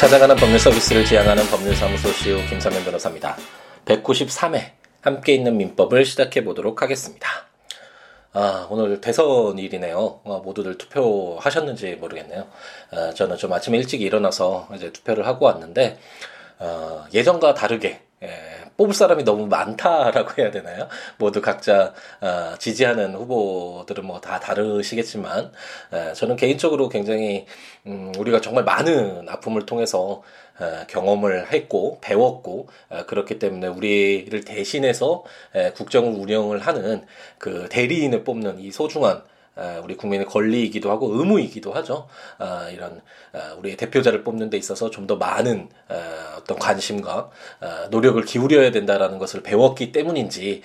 찾아가는 법률 서비스를 지향하는 법률사무소 CEO 김사면 변호사입니다. 193회 함께 있는 민법을 시작해 보도록 하겠습니다. 아, 오늘 대선일이네요. 어, 모두들 투표하셨는지 모르겠네요. 아, 저는 좀 아침에 일찍 일어나서 이제 투표를 하고 왔는데, 어, 예전과 다르게, 예, 뽑을 사람이 너무 많다라고 해야 되나요? 모두 각자 어, 지지하는 후보들은 뭐 다 다르시겠지만 에, 저는 개인적으로 굉장히 음, 우리가 정말 많은 아픔을 통해서 에, 경험을 했고 배웠고 에, 그렇기 때문에 우리를 대신해서 에, 국정을 운영을 하는 그 대리인을 뽑는 이 소중한 우리 국민의 권리이기도 하고 의무이기도 하죠. 아, 이런 우리의 대표자를 뽑는 데 있어서 좀 더 많은 어떤 관심과 노력을 기울여야 된다라는 것을 배웠기 때문인지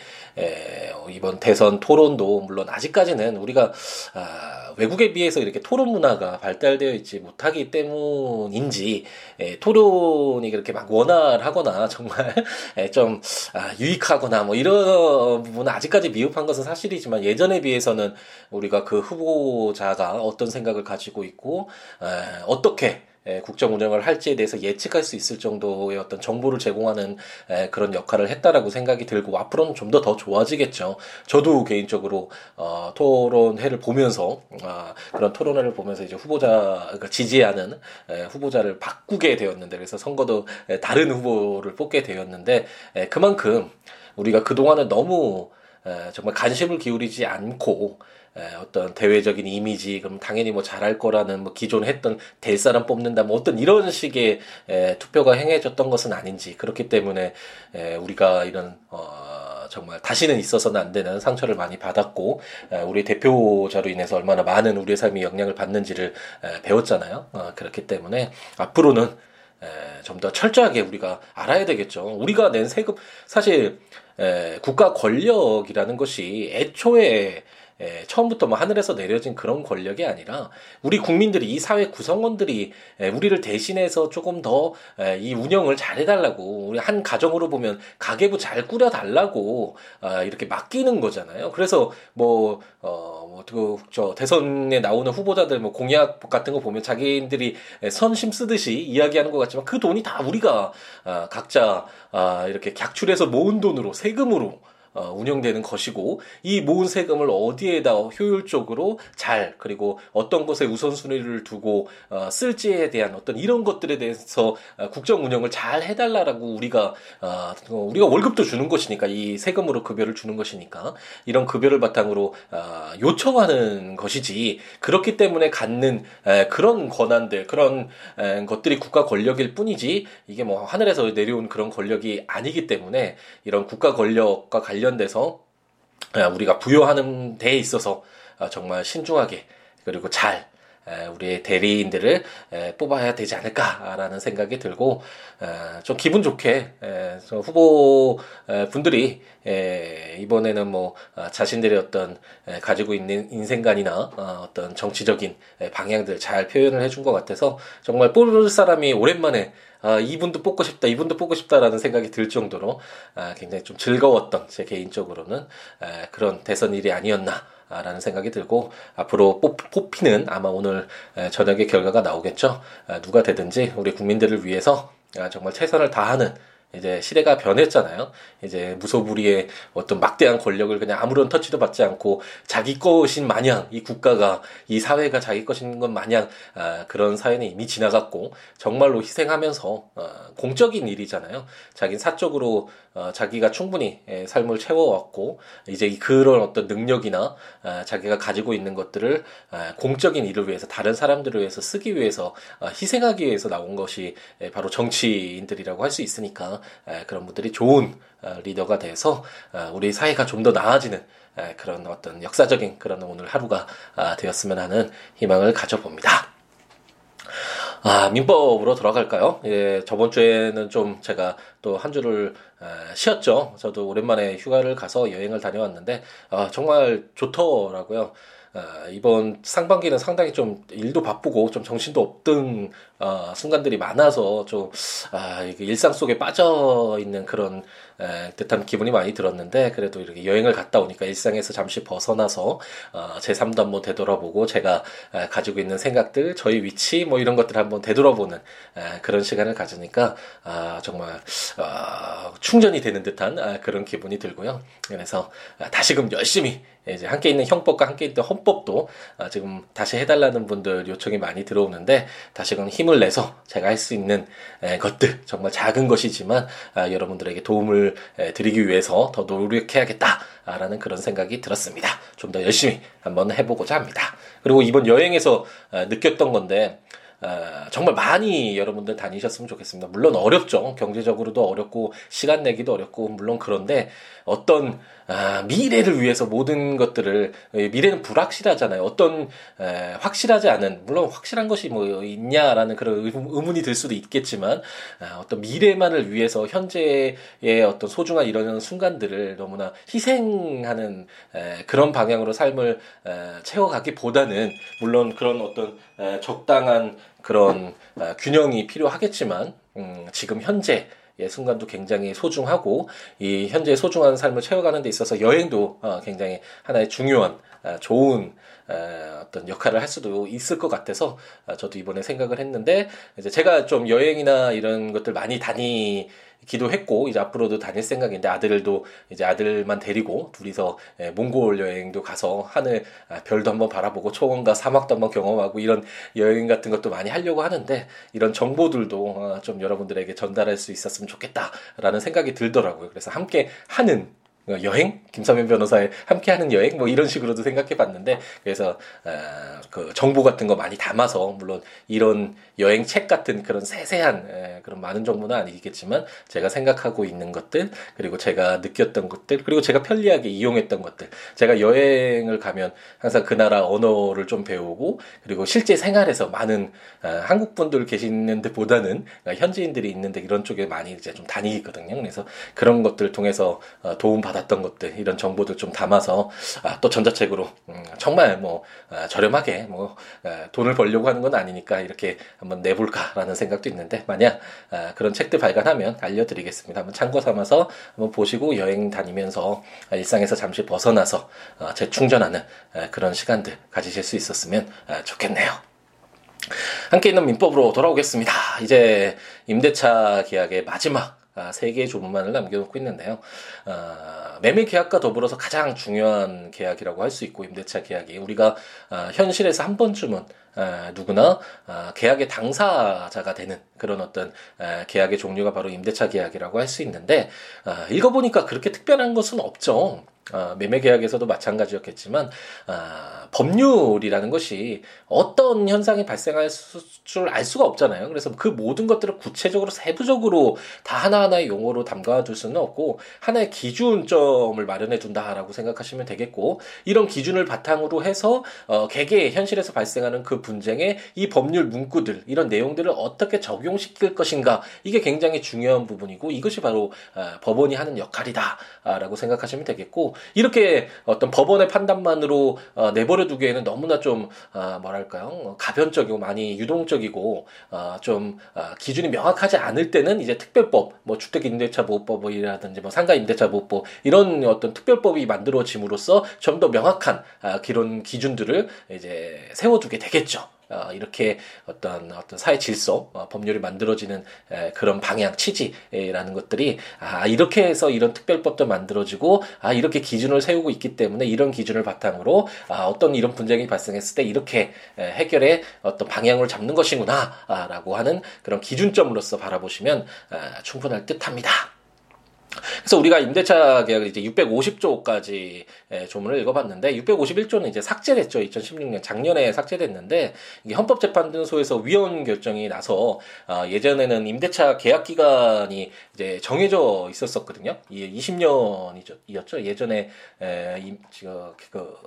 이번 대선 토론도 물론 아직까지는 우리가 아, 외국에 비해서 이렇게 토론 문화가 발달되어 있지 못하기 때문인지 에, 토론이 그렇게 막 원활하거나 정말 에, 좀 아, 유익하거나 뭐 이런 부분은 아직까지 미흡한 것은 사실이지만 예전에 비해서는 우리가 그 후보자가 어떤 생각을 가지고 있고 에, 어떻게 국정 운영을 할지에 대해서 예측할 수 있을 정도의 어떤 정보를 제공하는 그런 역할을 했다라고 생각이 들고 앞으로는 좀 더 더 좋아지겠죠. 저도 개인적으로 어, 토론회를 보면서 어, 그런 토론회를 보면서 이제 후보자 그러니까 지지하는 에, 후보자를 바꾸게 되었는데 그래서 선거도 에, 다른 후보를 뽑게 되었는데 에, 그만큼 우리가 그 동안은 너무 에, 정말 관심을 기울이지 않고 어떤 대외적인 이미지 그럼 당연히 뭐 잘할 거라는 뭐 기존 했던 될 사람 뽑는다 뭐 어떤 이런 식의 에, 투표가 행해졌던 것은 아닌지 그렇기 때문에 에, 우리가 이런 어, 정말 다시는 있어서는 안 되는 상처를 많이 받았고 에, 우리 대표자로 인해서 얼마나 많은 우리의 삶이 영향을 받는지를 에, 배웠잖아요. 어, 그렇기 때문에 앞으로는 좀 더 철저하게 우리가 알아야 되겠죠. 우리가 낸 세금 사실 에, 국가 권력이라는 것이 애초에 에, 처음부터 뭐 하늘에서 내려진 그런 권력이 아니라 우리 국민들이 이 사회 구성원들이 에, 우리를 대신해서 조금 더 이 운영을 잘 해달라고 우리 한 가정으로 보면 가계부 잘 꾸려달라고 아, 이렇게 맡기는 거잖아요. 그래서 뭐 어, 뭐저 대선에 나오는 후보자들 뭐 공약 같은 거 보면 자기들이 선심 쓰듯이 이야기하는 것 같지만 그 돈이 다 우리가 아, 각자 아, 이렇게 객출해서 모은 돈으로 세금으로 어, 운영되는 것이고 이 모은 세금을 어디에다 효율적으로 잘 그리고 어떤 것에 우선순위를 두고 어, 쓸지에 대한 어떤 이런 것들에 대해서 어, 국정 운영을 잘 해달라라고 우리가 어, 우리가 월급도 주는 것이니까 이 세금으로 급여를 주는 것이니까 이런 급여를 바탕으로 어, 요청하는 것이지. 그렇기 때문에 갖는 에, 그런 권한들 그런 에, 것들이 국가 권력일 뿐이지 이게 뭐 하늘에서 내려온 그런 권력이 아니기 때문에 이런 국가 권력과 관련 관련돼서 우리가 부여하는 데에 있어서 아, 정말 신중하게 그리고 잘 우리의 대리인들을 뽑아야 되지 않을까라는 생각이 들고 좀 기분 좋게 후보 분들이 이번에는 뭐 아, 자신들의 어떤 가지고 있는 인생관이나 어, 어떤 정치적인 방향들 잘 표현을 해준 것 같아서 정말 뽑을 사람이 오랜만에 아, 이분도 뽑고 싶다, 이분도 뽑고 싶다라는 생각이 들 정도로 아, 굉장히 좀 즐거웠던 제 개인적으로는 아, 그런 대선 일이 아니었나. 라는 생각이 들고 앞으로 뽑, 뽑히는 아마 오늘 저녁에 결과가 나오겠죠. 누가 되든지 우리 국민들을 위해서 정말 최선을 다하는 이제 시대가 변했잖아요. 이제 무소불위의 어떤 막대한 권력을 그냥 아무런 터치도 받지 않고 자기 것인 마냥 이 국가가 이 사회가 자기 것인 것 마냥 아, 그런 사회는 이미 지나갔고 정말로 희생하면서 어, 공적인 일이잖아요. 자기 사적으로 어, 자기가 충분히 예, 삶을 채워왔고 이제 그런 어떤 능력이나 아, 자기가 가지고 있는 것들을 아, 공적인 일을 위해서 다른 사람들을 위해서 쓰기 위해서 아, 희생하기 위해서 나온 것이 예, 바로 정치인들이라고 할 수 있으니까 그런 분들이 좋은 어, 리더가 돼서 어, 우리 사회가 좀 더 나아지는 그런 어떤 역사적인 그런 오늘 하루가 되었으면 하는 희망을 가져봅니다. 아, 민법으로 돌아갈까요? 예, 저번 주에는 좀 제가 또 한 주를 쉬었죠. 저도 오랜만에 휴가를 가서 여행을 다녀왔는데 아, 정말 좋더라고요. 아, 이번 상반기는 상당히 좀 일도 바쁘고 좀 정신도 없던 어, 순간들이 많아서 좀 아, 일상 속에 빠져 있는 그런 에, 듯한 기분이 많이 들었는데 그래도 이렇게 여행을 갔다 오니까 일상에서 잠시 벗어나서 어, 제 3도 한번 되돌아보고 제가 에, 가지고 있는 생각들, 저희 위치 뭐 이런 것들 한번 되돌아보는 에, 그런 시간을 가지니까 아, 정말 어, 충전이 되는 듯한 아, 그런 기분이 들고요. 그래서 아, 다시금 열심히 이제 함께 있는 형법과 함께 있는 헌법도 아, 지금 다시 해달라는 분들 요청이 많이 들어오는데 다시금 힘을 내서 제가 할 수 있는 에, 것들 정말 작은 것이지만 아, 여러분들에게 도움을 에, 드리기 위해서 더 노력해야겠다라는 그런 생각이 들었습니다. 좀 더 열심히 한번 해보고자 합니다. 그리고 이번 여행에서 아, 느꼈던 건데 어, 정말 많이 여러분들 다니셨으면 좋겠습니다. 물론 어렵죠. 경제적으로도 어렵고 시간 내기도 어렵고 물론 그런데 어떤 아, 미래를 위해서 모든 것들을 미래는 불확실하잖아요. 어떤 에, 확실하지 않은 물론 확실한 것이 뭐 있냐라는 그런 의문이 들 수도 있겠지만 아, 어떤 미래만을 위해서 현재의 어떤 소중한 이런 순간들을 너무나 희생하는 에, 그런 방향으로 삶을 에, 채워가기보다는 물론 그런 어떤 에, 적당한 그런 아, 균형이 필요하겠지만 음, 지금 현재 예, 순간도 굉장히 소중하고 이 현재 소중한 삶을 채워가는 데 있어서 여행도 어, 굉장히 하나의 중요한 아, 좋은 아, 어떤 역할을 할 수도 있을 것 같아서 아, 저도 이번에 생각을 했는데 이제 제가 좀 여행이나 이런 것들 많이 다니 기도했고 이제 앞으로도 다닐 생각인데 아들도 이제 아들만 데리고 둘이서 예, 몽골 여행도 가서 하늘 아, 별도 한번 바라보고 초원과 사막도 한번 경험하고 이런 여행 같은 것도 많이 하려고 하는데 이런 정보들도 어, 좀 여러분들에게 전달할 수 있었으면 좋겠다라는 생각이 들더라고요. 그래서 함께 하는 어, 여행? 김사면 변호사의 함께하는 여행? 뭐 이런 식으로도 생각해 봤는데 그래서 어, 그 정보 같은 거 많이 담아서 물론 이런 여행 책 같은 그런 세세한 에, 그런 많은 정보는 아니겠지만 제가 생각하고 있는 것들 그리고 제가 느꼈던 것들 그리고 제가 편리하게 이용했던 것들. 제가 여행을 가면 항상 그 나라 언어를 좀 배우고 그리고 실제 생활에서 많은 어, 한국 분들 계시는데 보다는 현지인들이 있는데 이런 쪽에 많이 이제 좀 다니거든요. 그래서 그런 것들 통해서 어, 도움 받 받았던 것들 이런 정보들 좀 담아서 아, 또 전자책으로 음, 정말 뭐 아, 저렴하게 뭐 아, 돈을 벌려고 하는 건 아니니까 이렇게 한번 내볼까라는 생각도 있는데 만약 아, 그런 책들 발간하면 알려드리겠습니다. 한번 참고 삼아서 한번 보시고 여행 다니면서 일상에서 잠시 벗어나서 아, 재충전하는 아, 그런 시간들 가지실 수 있었으면 아, 좋겠네요. 함께 있는 민법으로 돌아오겠습니다. 이제 임대차 계약의 마지막 아, 세 개의 조문만을 남겨놓고 있는데요. 아, 매매 계약과 더불어서 가장 중요한 계약이라고 할 수 있고 임대차 계약이 우리가 아, 현실에서 한 번쯤은 아, 누구나 아, 계약의 당사자가 되는 그런 어떤 아, 계약의 종류가 바로 임대차 계약이라고 할 수 있는데 아, 읽어보니까 그렇게 특별한 것은 없죠. 아, 매매 계약에서도 마찬가지였겠지만 아, 법률이라는 것이 어떤 현상이 발생할 줄 알 수가 없잖아요. 그래서 그 모든 것들을 구체적으로 세부적으로 다 하나하나의 용어로 담가둘 수는 없고 하나의 기준점을 마련해 둔다라고 생각하시면 되겠고 이런 기준을 바탕으로 해서 어, 개개 현실에서 발생하는 그 분쟁에 이 법률 문구들 이런 내용들을 어떻게 적용시킬 것인가 이게 굉장히 중요한 부분이고 이것이 바로 아, 법원이 하는 역할이다라고 생각하시면 되겠고 이렇게 어떤 법원의 판단만으로 어, 내버려 두기에는 너무나 좀 어, 뭐랄까요 가변적이고 많이 유동적이고 어, 좀 어, 기준이 명확하지 않을 때는 이제 특별법 뭐 주택임대차보호법이라든지 뭐 상가임대차보호법 이런 어떤 특별법이 만들어짐으로써 좀 더 명확한 아, 기론 기준들을 이제 세워두게 되겠죠. 어, 이렇게 어떤 어떤 사회 질서 어, 법률이 만들어지는 에, 그런 방향 취지라는 것들이 아 이렇게 해서 이런 특별법도 만들어지고 아 이렇게 기준을 세우고 있기 때문에 이런 기준을 바탕으로 아 어떤 이런 분쟁이 발생했을 때 이렇게 에, 해결의 어떤 방향을 잡는 것이구나라고 하는 그런 기준점으로서 바라보시면 아, 충분할 듯합니다. 그래서 우리가 임대차 계약을 이제 650조까지 조문을 읽어봤는데 651조는 이제 삭제됐죠. 2016년 작년에 삭제됐는데 이게 헌법재판소에서 위헌 결정이 나서 아, 예전에는 임대차 계약 기간이 이제 정해져 있었었거든요. 이게 20년이었죠. 예전에 에, 임, 그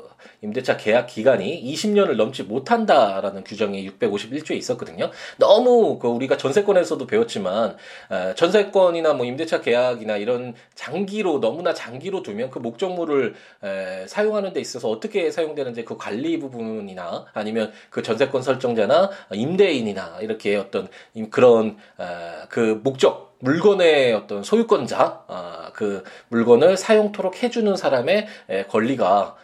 임대차 계약 기간이 20년을 넘지 못한다라는 규정이 651조에 있었거든요. 너무 그 우리가 전세권에서도 배웠지만 에, 전세권이나 뭐 임대차 계약이나 이런 장기로 너무나 장기로 두면 그 목적물을 에, 사용하는 데 있어서 어떻게 사용되는지 그 관리 부분이나 아니면 그 전세권 설정자나 임대인이나 이렇게 어떤 그런 에, 그 목적 물건의 어떤 소유권자, 아, 그 물건을 사용토록 해주는 사람의 에, 권리가 아,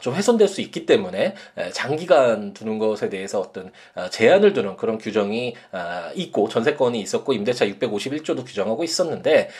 좀 훼손될 수 있기 때문에 장기간 두는 것에 대해서 어떤 아, 제한을 두는 그런 규정이 아, 있고 전세권이 있었고 임대차 651조도 규정하고 있었는데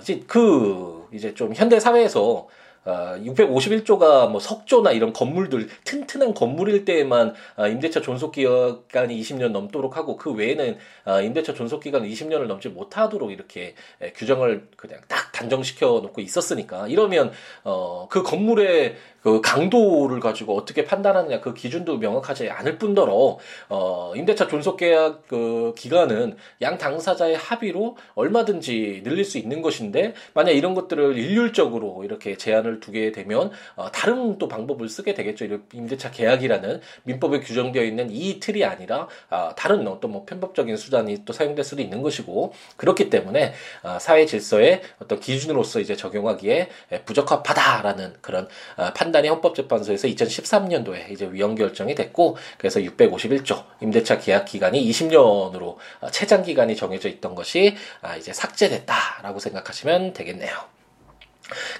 이제 그 이제 좀 현대 사회에서 어, 651조가 뭐 석조나 이런 건물들 튼튼한 건물일 때에만 어, 임대차 존속 기간이 20년 넘도록 하고 그 외에는 어, 임대차 존속 기간 20년을 넘지 못하도록 이렇게 에, 규정을 그냥 딱 단정시켜 놓고 있었으니까 이러면 어, 그 건물의 그 강도를 가지고 어떻게 판단하느냐 그 기준도 명확하지 않을 뿐더러 어 임대차 존속 계약 그 기간은 양 당사자의 합의로 얼마든지 늘릴 수 있는 것인데 만약 이런 것들을 일률적으로 이렇게 제한을 두게 되면 어 다른 또 방법을 쓰게 되겠죠. 임대차 계약이라는 민법에 규정되어 있는 이 틀이 아니라 아 다른 어떤 뭐 편법적인 수단이 또 사용될 수도 있는 것이고 그렇기 때문에 아 사회 질서의 어떤 기준으로서 이제 적용하기에 부적합하다라는 그런 아판 판단이 헌법재판소에서 2013년도에 이제 위헌 결정이 됐고 그래서 651조 임대차 계약 기간이 20년으로 어, 최장 기간이 정해져 있던 것이 아, 이제 삭제됐다라고 생각하시면 되겠네요.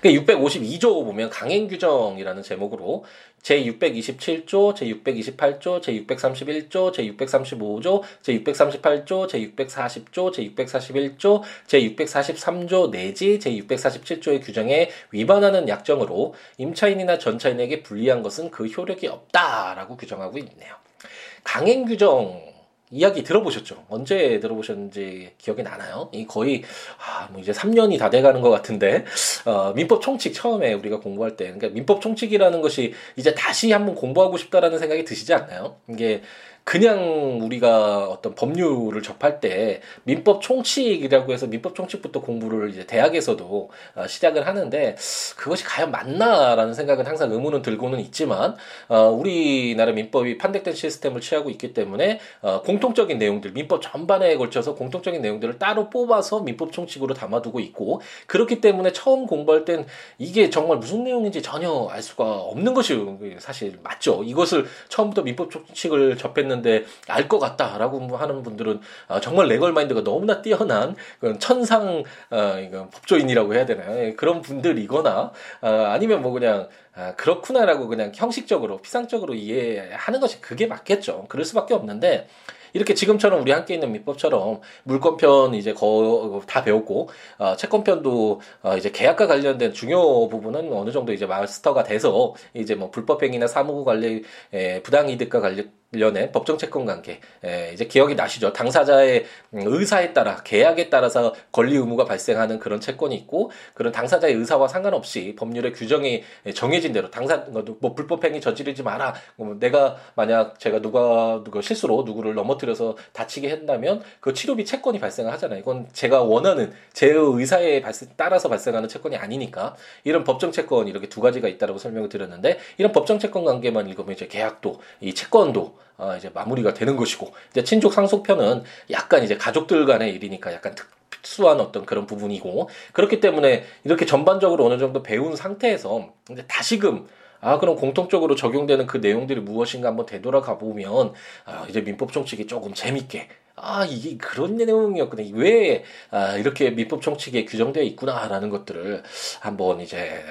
그 652조 보면 강행 규정이라는 제목으로 제 627조, 제 628조, 제 631조, 제 635조, 제 638조, 제 640조, 제 641조, 제 643조 내지 제 647조의 규정에 위반하는 약정으로 임차인이나 전차인에게 불리한 것은 그 효력이 없다라고 규정하고 있네요. 강행 규정 이야기 들어보셨죠? 언제 들어보셨는지 기억이 나나요? 이 거의 아, 뭐 이제 3년이 다 돼가는 것 같은데 어, 민법 총칙 처음에 우리가 공부할 때 그러니까 민법 총칙이라는 것이 이제 다시 한번 공부하고 싶다라는 생각이 드시지 않나요? 이게 그냥 우리가 어떤 법률을 접할 때 민법 총칙이라고 해서 민법 총칙부터 공부를 이제 대학에서도 어, 시작을 하는데 그것이 과연 맞나라는 생각은 항상 의문은 들고는 있지만 어, 우리나라 민법이 판택된 시스템을 취하고 있기 때문에 어, 공통적인 내용들 민법 전반에 걸쳐서 공통적인 내용들을 따로 뽑아서 민법 총칙으로 담아두고 있고 그렇기 때문에 처음 공부할 땐 이게 정말 무슨 내용인지 전혀 알 수가 없는 것이 사실 맞죠. 이것을 처음부터 민법 총칙을 접했는 있는데 알 것 같다라고 하는 분들은 어, 정말 레걸 마인드가 너무나 뛰어난 천상 어, 법조인이라고 해야 되나요? 예, 그런 분들이거나 어, 아니면 뭐 그냥 아, 그렇구나라고 그냥 형식적으로 피상적으로 이해하는 것이 그게 맞겠죠. 그럴 수밖에 없는데 이렇게 지금처럼 우리 함께 있는 민법처럼 물권편 이제 거 다 배웠고 어, 채권편도 어, 이제 계약과 관련된 중요 부분은 어느 정도 이제 마스터가 돼서 이제 뭐 불법행위나 사무국 관리 에, 부당이득과 관련 관련된 법정 채권 관계 에, 이제 기억이 나시죠? 당사자의 의사에 따라 계약에 따라서 권리 의무가 발생하는 그런 채권이 있고 그런 당사자의 의사와 상관없이 법률의 규정이 정해진 대로 당사 뭐 불법행위 저지르지 마라. 뭐 내가 만약 제가 누가 누가 실수로 누구를 넘어뜨려서 다치게 한다면 그 치료비 채권이 발생을 하잖아요. 이건 제가 원하는 제 의사에 발생, 따라서 발생하는 채권이 아니니까 이런 법정 채권 이렇게 두 가지가 있다라고 설명을 드렸는데 이런 법정 채권 관계만 읽으면 이제 계약도 이 채권도 어, 이제 마무리가 되는 것이고 이제 친족 상속편은 약간 이제 가족들 간의 일이니까 약간 특수한 어떤 그런 부분이고 그렇기 때문에 이렇게 전반적으로 어느 정도 배운 상태에서 이제 다시금 아 그럼 공통적으로 적용되는 그 내용들이 무엇인가 한번 되돌아가 보면 아 이제 민법 총칙이 조금 재밌게 아 이게 그런 내용이었구나 왜 아, 이렇게 민법 총칙에 규정되어 있구나라는 것들을 한번 이제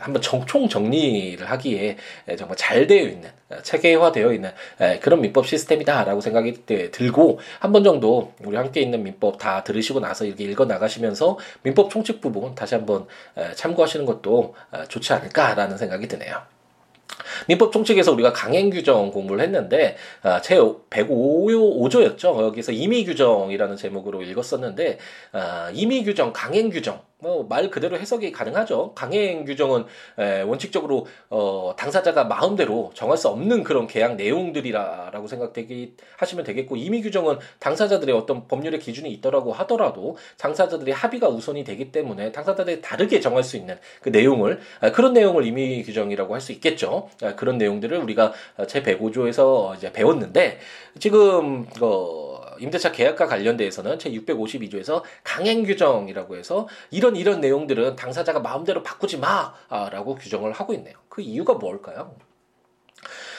한번 총 정리를 하기에 정말 잘 되어 있는 체계화되어 있는 그런 민법 시스템이다라고 생각이 들고 한 번 정도 우리 함께 있는 민법 다 들으시고 나서 이렇게 읽어 나가시면서 민법 총칙 부분 다시 한번 참고하시는 것도 좋지 않을까라는 생각이 드네요. 민법 총칙에서 우리가 강행 규정 공부를 했는데 아, 제 105조였죠. 여기서 임의 규정이라는 제목으로 읽었었는데 아, 임의 규정, 강행 규정 뭐 말 그대로 해석이 가능하죠. 강행 규정은 에, 원칙적으로 어, 당사자가 마음대로 정할 수 없는 그런 계약 내용들이라라고 생각되기 하시면 되겠고 임의 규정은 당사자들의 어떤 법률의 기준이 있더라고 하더라도 당사자들의 합의가 우선이 되기 때문에 당사자들이 다르게 정할 수 있는 그 내용을 아, 그런 내용을 임의 규정이라고 할 수 있겠죠. 아, 그런 내용들을 우리가 제 105조에서 이제 배웠는데 지금 어 임대차 계약과 관련돼서는 제 652조에서 강행 규정이라고 해서 이런 이런 내용들은 당사자가 마음대로 바꾸지 마라고 규정을 하고 있네요. 그 이유가 뭘까요?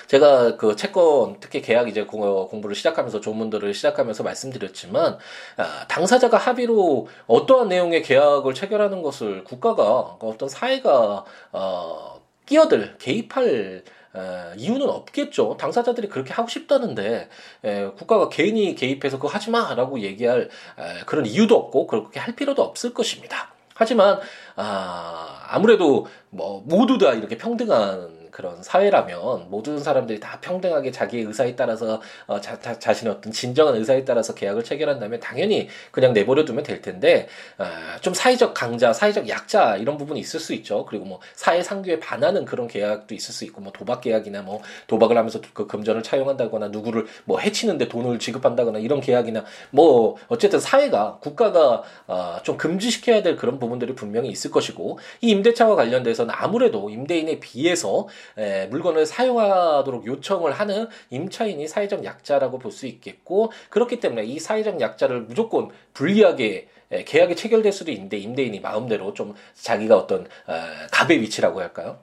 제가 그 채권 특히 계약 이제 공부를 시작하면서 조문들을 시작하면서 말씀드렸지만 아, 당사자가 합의로 어떠한 내용의 계약을 체결하는 것을 국가가 어떤 사회가 어, 끼어들 개입할 에, 이유는 없겠죠. 당사자들이 그렇게 하고 싶다는데 에, 국가가 개인이 개입해서 그거 하지 마라고 얘기할 에, 그런 이유도 없고 그렇게 할 필요도 없을 것입니다. 하지만 아, 아무래도 뭐 모두 다 이렇게 평등한 그런 사회라면 모든 사람들이 다 평등하게 자기의 의사에 따라서 어, 자, 자, 자 신의 어떤 진정한 의사에 따라서 계약을 체결한다면 당연히 그냥 내버려 두면 될 텐데 어, 좀 사회적 강자, 사회적 약자 이런 부분이 있을 수 있죠. 그리고 뭐 사회 상규에 반하는 그런 계약도 있을 수 있고 뭐 도박 계약이나 뭐 도박을 하면서 그 금전을 차용한다거나 누구를 뭐 해치는데 돈을 지급한다거나 이런 계약이나 뭐 어쨌든 사회가 국가가 어, 좀 금지시켜야 될 그런 부분들이 분명히 있을 것이고 이 임대차와 관련돼서는 아무래도 임대인에 비해서 에, 물건을 사용하도록 요청을 하는 임차인이 사회적 약자라고 볼 수 있겠고 그렇기 때문에 이 사회적 약자를 무조건 불리하게 에, 계약이 체결될 수도 있는데 임대인이 마음대로 좀 자기가 어떤 어, 갑의 위치라고 할까요?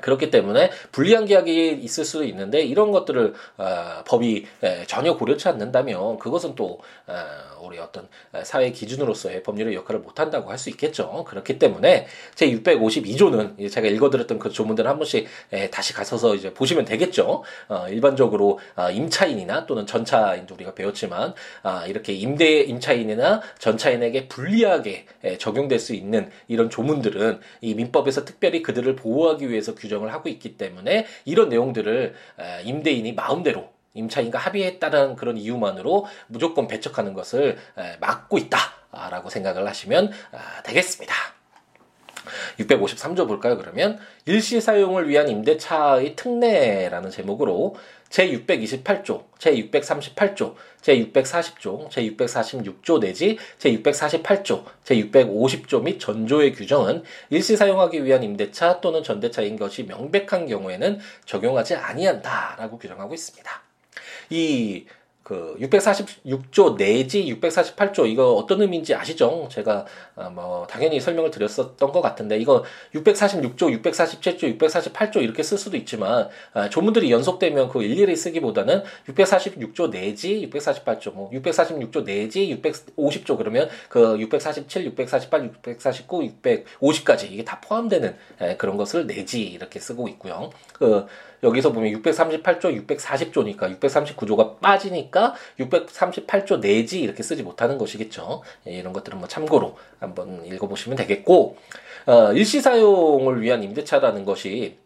그렇기 때문에 불리한 계약이 있을 수도 있는데 이런 것들을 어, 법이 에, 전혀 고려치 않는다면 그것은 또 어, 우리 어떤 사회 기준으로서의 법률의 역할을 못한다고 할 수 있겠죠. 그렇기 때문에 제 652조는 제가 읽어드렸던 그 조문들 한 번씩 에, 다시 가서서 이제 보시면 되겠죠. 어, 일반적으로 어, 임차인이나 또는 전차인도 우리가 배웠지만 어, 이렇게 임대 임차인이나 전차인에게 불리하게 에, 적용될 수 있는 이런 조문들은 이 민법에서 특별히 그들을 보호하기 위해서 규정을 하고 있기 때문에 이런 내용들을 임대인이 마음대로 임차인과 합의했다는 그런 이유만으로 무조건 배척하는 것을 막고 있다라고 생각을 하시면 아, 되겠습니다. 653조 볼까요, 그러면? 일시 사용을 위한 임대차의 특례라는 제목으로 제628조, 제638조, 제640조, 제646조 내지 제648조, 제650조 및 전조의 규정은 일시 사용하기 위한 임대차 또는 전대차인 것이 명백한 경우에는 적용하지 아니한다라고 규정하고 있습니다. 이 그 646조 내지 648조 이거 어떤 의미인지 아시죠? 제가 어, 뭐 당연히 설명을 드렸었던 것 같은데 이거 646조, 647조, 648조 이렇게 쓸 수도 있지만 아, 조문들이 연속되면 그 일일이 쓰기보다는 646조 내지 648조, 뭐 646조 내지 650조 그러면 그 647, 648, 649, 650까지 이게 다 포함되는 에, 그런 것을 내지 이렇게 쓰고 있고요. 그 여기서 보면 638조, 640조니까 639조가 빠지니까 638조 내지 이렇게 쓰지 못하는 것이겠죠. 예, 이런 것들은 뭐 참고로 한번 읽어보시면 되겠고, 어, 일시 사용을 위한 임대차라는 것이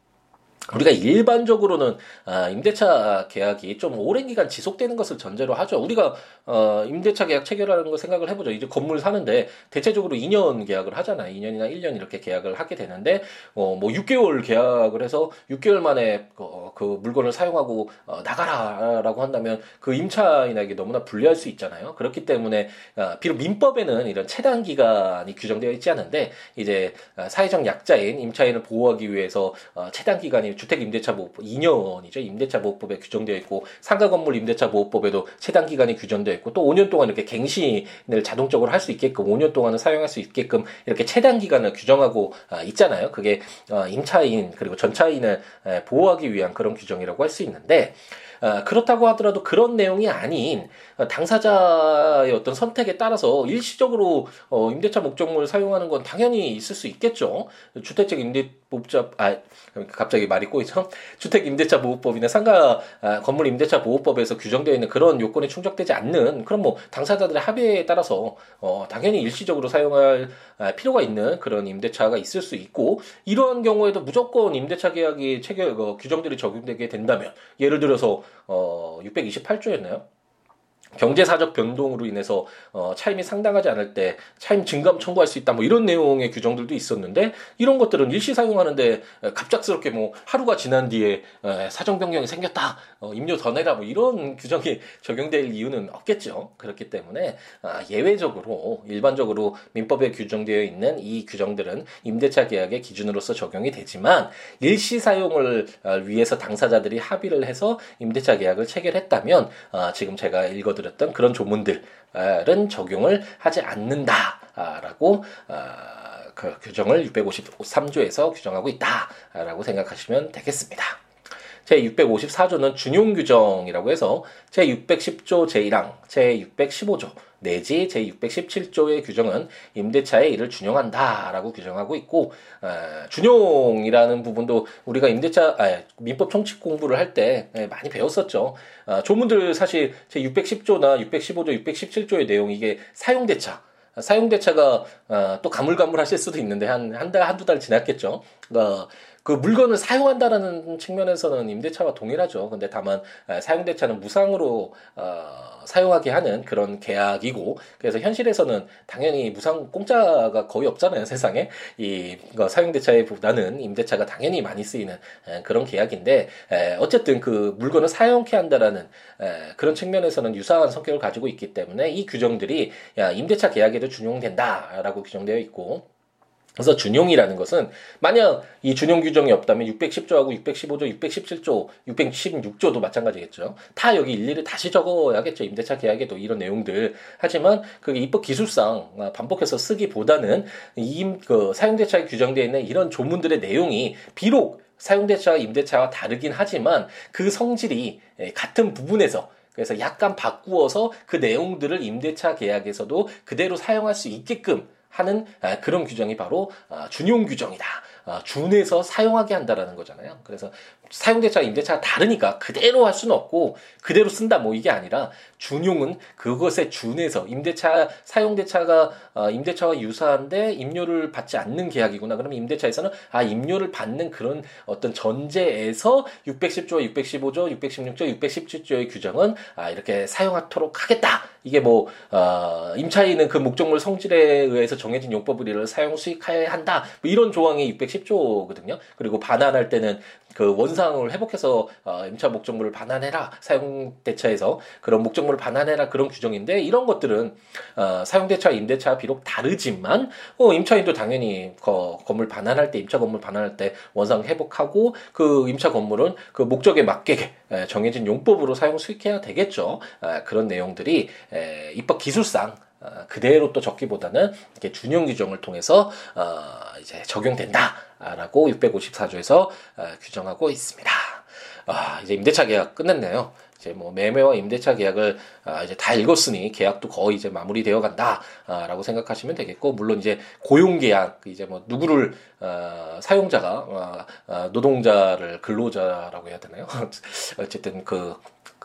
우리가 일반적으로는 아, 임대차 계약이 좀 오랜 기간 지속되는 것을 전제로 하죠. 우리가 어, 임대차 계약 체결하는 거 생각을 해보죠. 이제 건물 사는데 대체적으로 2년 계약을 하잖아요. 2년이나 1년 이렇게 계약을 하게 되는데 어, 뭐 6개월 계약을 해서 6개월 만에 그, 그 물건을 사용하고 어, 나가라라고 한다면 그 임차인에게 너무나 불리할 수 있잖아요. 그렇기 때문에 어, 비록 민법에는 이런 체단 기간이 규정되어 있지 않은데 이제 어, 사회적 약자인 임차인을 보호하기 위해서 어, 체단 기간이 주택 임대차 보호법 2년이죠. 임대차 보호법에 규정되어 있고 상가 건물 임대차 보호법에도 최단 기간이 규정되어 있고 또 5년 동안 이렇게 갱신을 자동적으로 할 수 있게끔 5년 동안은 사용할 수 있게끔 이렇게 최단 기간을 규정하고 아, 있잖아요. 그게 어, 임차인 그리고 전차인을 보호하기 위한 그런 규정이라고 할 수 있는데 어, 그렇다고 하더라도 그런 내용이 아닌 당사자의 어떤 선택에 따라서 일시적으로 어, 임대차 목적물 사용하는 건 당연히 있을 수 있겠죠. 주택적 임대보호자 아 갑자기 말이 꼬이죠. 주택 임대차 보호법이나 상가 아, 건물 임대차 보호법에서 규정되어 있는 그런 요건이 충족되지 않는 그런 뭐 당사자들의 합의에 따라서 어, 당연히 일시적으로 사용할 아, 필요가 있는 그런 임대차가 있을 수 있고 이러한 경우에도 무조건 임대차 계약이 체결 어, 규정들이 적용되게 된다면 예를 들어서 어 628조였나요? 경제사적 변동으로 인해서 어, 차임이 상당하지 않을 때 차임 증감 청구할 수 있다 뭐 이런 내용의 규정들도 있었는데 이런 것들은 일시 사용하는데 갑작스럽게 뭐 하루가 지난 뒤에 에, 사정 변경이 생겼다 어, 임료 더 내라 뭐 이런 규정이 적용될 이유는 없겠죠. 그렇기 때문에 아, 예외적으로 일반적으로 민법에 규정되어 있는 이 규정들은 임대차 계약의 기준으로서 적용이 되지만 일시 사용을 어, 위해서 당사자들이 합의를 해서 임대차 계약을 체결했다면 아, 지금 제가 읽어 드렸 말씀드렸던 그런 조문들은 적용을 하지 않는다라고 아, 그 규정을 653조에서 규정하고 있다라고 생각하시면 되겠습니다. 제654조는 준용 규정이라고 해서 제610조 제1항, 제615조 내지 제617조의 규정은 임대차에 이를 준용한다라고 규정하고 있고 어, 준용이라는 부분도 우리가 임대차 아, 민법 총칙 공부를 할때 예, 많이 배웠었죠. 어, 조문들 사실 제610조나 615조, 617조의 내용 이게 사용대차 사용대차가 어, 또 가물가물하실 수도 있는데 한 한 달 한두 달 지났겠죠. 어, 그 물건을 사용한다라는 측면에서는 임대차와 동일하죠. 근데 다만 사용대차는 무상으로 어, 사용하게 하는 그런 계약이고 그래서 현실에서는 당연히 무상 공짜가 거의 없잖아요 세상에 이 사용대차보다는 임대차가 당연히 많이 쓰이는 에, 그런 계약인데 에, 어쨌든 그 물건을 사용케 한다라는 에, 그런 측면에서는 유사한 성격을 가지고 있기 때문에 이 규정들이 야, 임대차 계약에도 준용된다라고 규정되어 있고 그래서 준용이라는 것은 만약 이 준용 규정이 없다면 610조하고 615조, 617조, 616조도 마찬가지겠죠. 다 여기 일일이 다시 적어야겠죠. 임대차 계약에도 이런 내용들. 하지만 그게 입법 기술상 반복해서 쓰기보다는 이그 사용대차에 규정되어 있는 이런 조문들의 내용이 비록 사용대차와 임대차와 다르긴 하지만 그 성질이 같은 부분에서 그래서 약간 바꾸어서 그 내용들을 임대차 계약에서도 그대로 사용할 수 있게끔 하는 아, 그런 규정이 바로 아, 준용 규정이다. 아, 준해서 사용하게 한다라는 거잖아요. 그래서 사용대차, 임대차가 다르니까 그대로 할 수는 없고 그대로 쓴다 뭐 이게 아니라 준용은 그것에 준해서 임대차, 사용 대차가 어, 임대차와 유사한데 임료를 받지 않는 계약이구나. 그러면 임대차에서는 아 임료를 받는 그런 어떤 전제에서 610조, 615조, 616조, 617조의 규정은 아 이렇게 사용하도록 하겠다. 이게 뭐 어, 임차인은 그 목적물 성질에 의해서 정해진 용법을 사용 수익해야 한다. 뭐 이런 조항이 610조거든요. 그리고 반환할 때는 그 원상을 회복해서 어, 임차 목적물을 반환해라. 사용 대차에서 그런 목적물을 반환해라. 그런 규정인데 이런 것들은 어, 사용 대차 임대차 비록 다르지만 어, 임차인도 당연히 거, 건물 반환할 때 임차 건물 반환할 때 원상 회복하고 그 임차 건물은 그 목적에 맞게 에, 정해진 용법으로 사용 수익해야 되겠죠. 에, 그런 내용들이 에, 입법 기술상 어, 그대로 또 적기보다는 이렇게 준용 규정을 통해서 어, 이제 적용된다라고 654조에서 어, 규정하고 있습니다. 아, 이제 임대차 계약 끝냈네요. 이제 뭐 매매와 임대차 계약을 아, 이제 다 읽었으니 계약도 거의 이제 마무리되어 간다라고 생각하시면 되겠고 물론 이제 고용 계약 이제 뭐 누구를 어, 사용자가 어, 어, 노동자를 근로자라고 해야 되나요? 어쨌든 그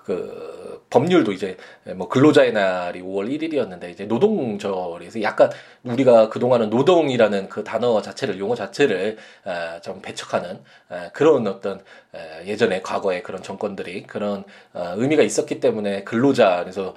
그 법률도 이제 뭐 근로자의 날이 5월 1일이었는데 이제 노동절에서 약간 우리가 그동안은 노동이라는 그 단어 자체를 용어 자체를 좀 배척하는 그런 어떤 예전에 과거에 그런 정권들이 그런 어, 의미가 있었기 때문에 근로자 그래서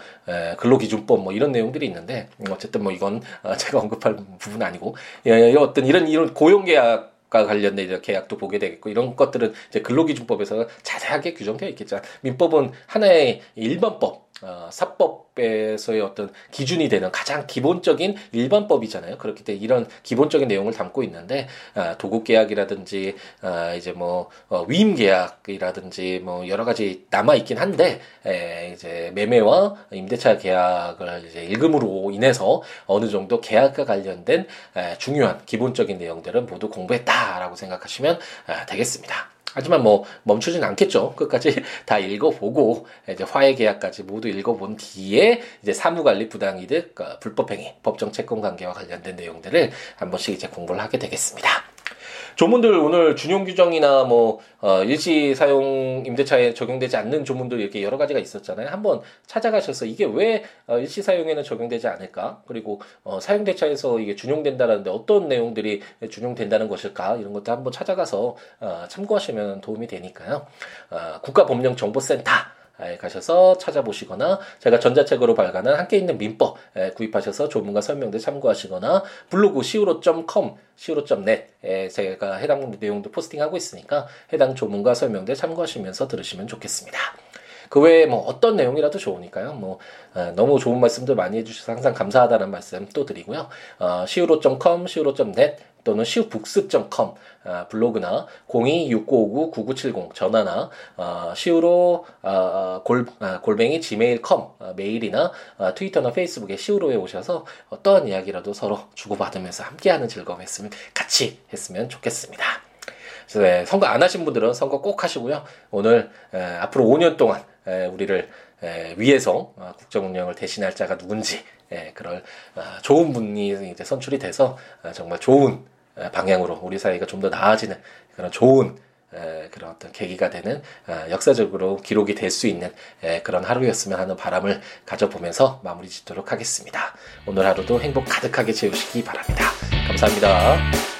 근로기준법 뭐 이런 내용들이 있는데 어쨌든 뭐 이건 어, 제가 언급할 부분은 아니고 예, 어떤 이런 이런 고용계약 과 관련된 계약도 보게 되겠고 이런 것들은 이제 근로기준법에서 자세하게 규정되어 있겠죠. 민법은 하나의 일반법 어, 사법에서의 어떤 기준이 되는 가장 기본적인 일반법이잖아요. 그렇기 때문에 이런 기본적인 내용을 담고 있는데 어, 도급 계약이라든지 어, 이제 뭐 어, 위임 계약이라든지 뭐 여러 가지 남아 있긴 한데 에, 이제 매매와 임대차 계약을 이제 일금으로 인해서 어느 정도 계약과 관련된 에, 중요한 기본적인 내용들은 모두 공부했다라고 생각하시면 아, 되겠습니다. 하지만 뭐 멈추진 않겠죠. 끝까지 다 읽어보고 이제 화해 계약까지 모두 읽어본 뒤에 이제 사무관리 부당이득, 그 불법행위, 법정 채권 관계와 관련된 내용들을 한 번씩 이제 공부를 하게 되겠습니다. 조문들 오늘 준용 규정이나 뭐 어, 일시 사용 임대차에 적용되지 않는 조문들 이렇게 여러 가지가 있었잖아요. 한번 찾아가셔서 이게 왜 어, 일시 사용에는 적용되지 않을까? 그리고 어, 사용 대차에서 이게 준용된다라는데 어떤 내용들이 준용된다는 것일까? 이런 것도 한번 찾아가서 어, 참고하시면 도움이 되니까요. 어, 국가법령정보센터 가셔서 찾아보시거나 제가 전자책으로 발간한 함께 있는 민법 구입하셔서 조문과 설명들 참고하시거나 블로그 siwo.com, siwo.net 제가 해당 내용도 포스팅하고 있으니까 해당 조문과 설명들 참고하시면서 들으시면 좋겠습니다. 그 외에 뭐 어떤 내용이라도 좋으니까요. 뭐 어, 너무 좋은 말씀들 많이 해주셔서 항상 감사하다는 말씀 또 드리고요. 어, siwo.com, siwo.net 또는 siwbooks.com 아, 블로그나 026959-9970 전화나 아, 시우로 아, 골, 아, 골뱅이 gmail.com 아, 메일이나 아, 트위터나 페이스북에 시우로에 오셔서 어떠한 이야기라도 서로 주고받으면서 함께하는 즐거움 했으면 같이 했으면 좋겠습니다. 네, 선거 안 하신 분들은 선거 꼭 하시고요. 오늘 에, 앞으로 5년 동안 에, 우리를 에, 위해서 어, 국정 운영을 대신할 자가 누군지 에, 그럴 어, 좋은 분이 이제 선출이 돼서 어, 정말 좋은 방향으로 우리 사회가 좀 더 나아지는 그런 좋은 그런 어떤 계기가 되는 역사적으로 기록이 될 수 있는 그런 하루였으면 하는 바람을 가져보면서 마무리 짓도록 하겠습니다. 오늘 하루도 행복 가득하게 채우시기 바랍니다. 감사합니다.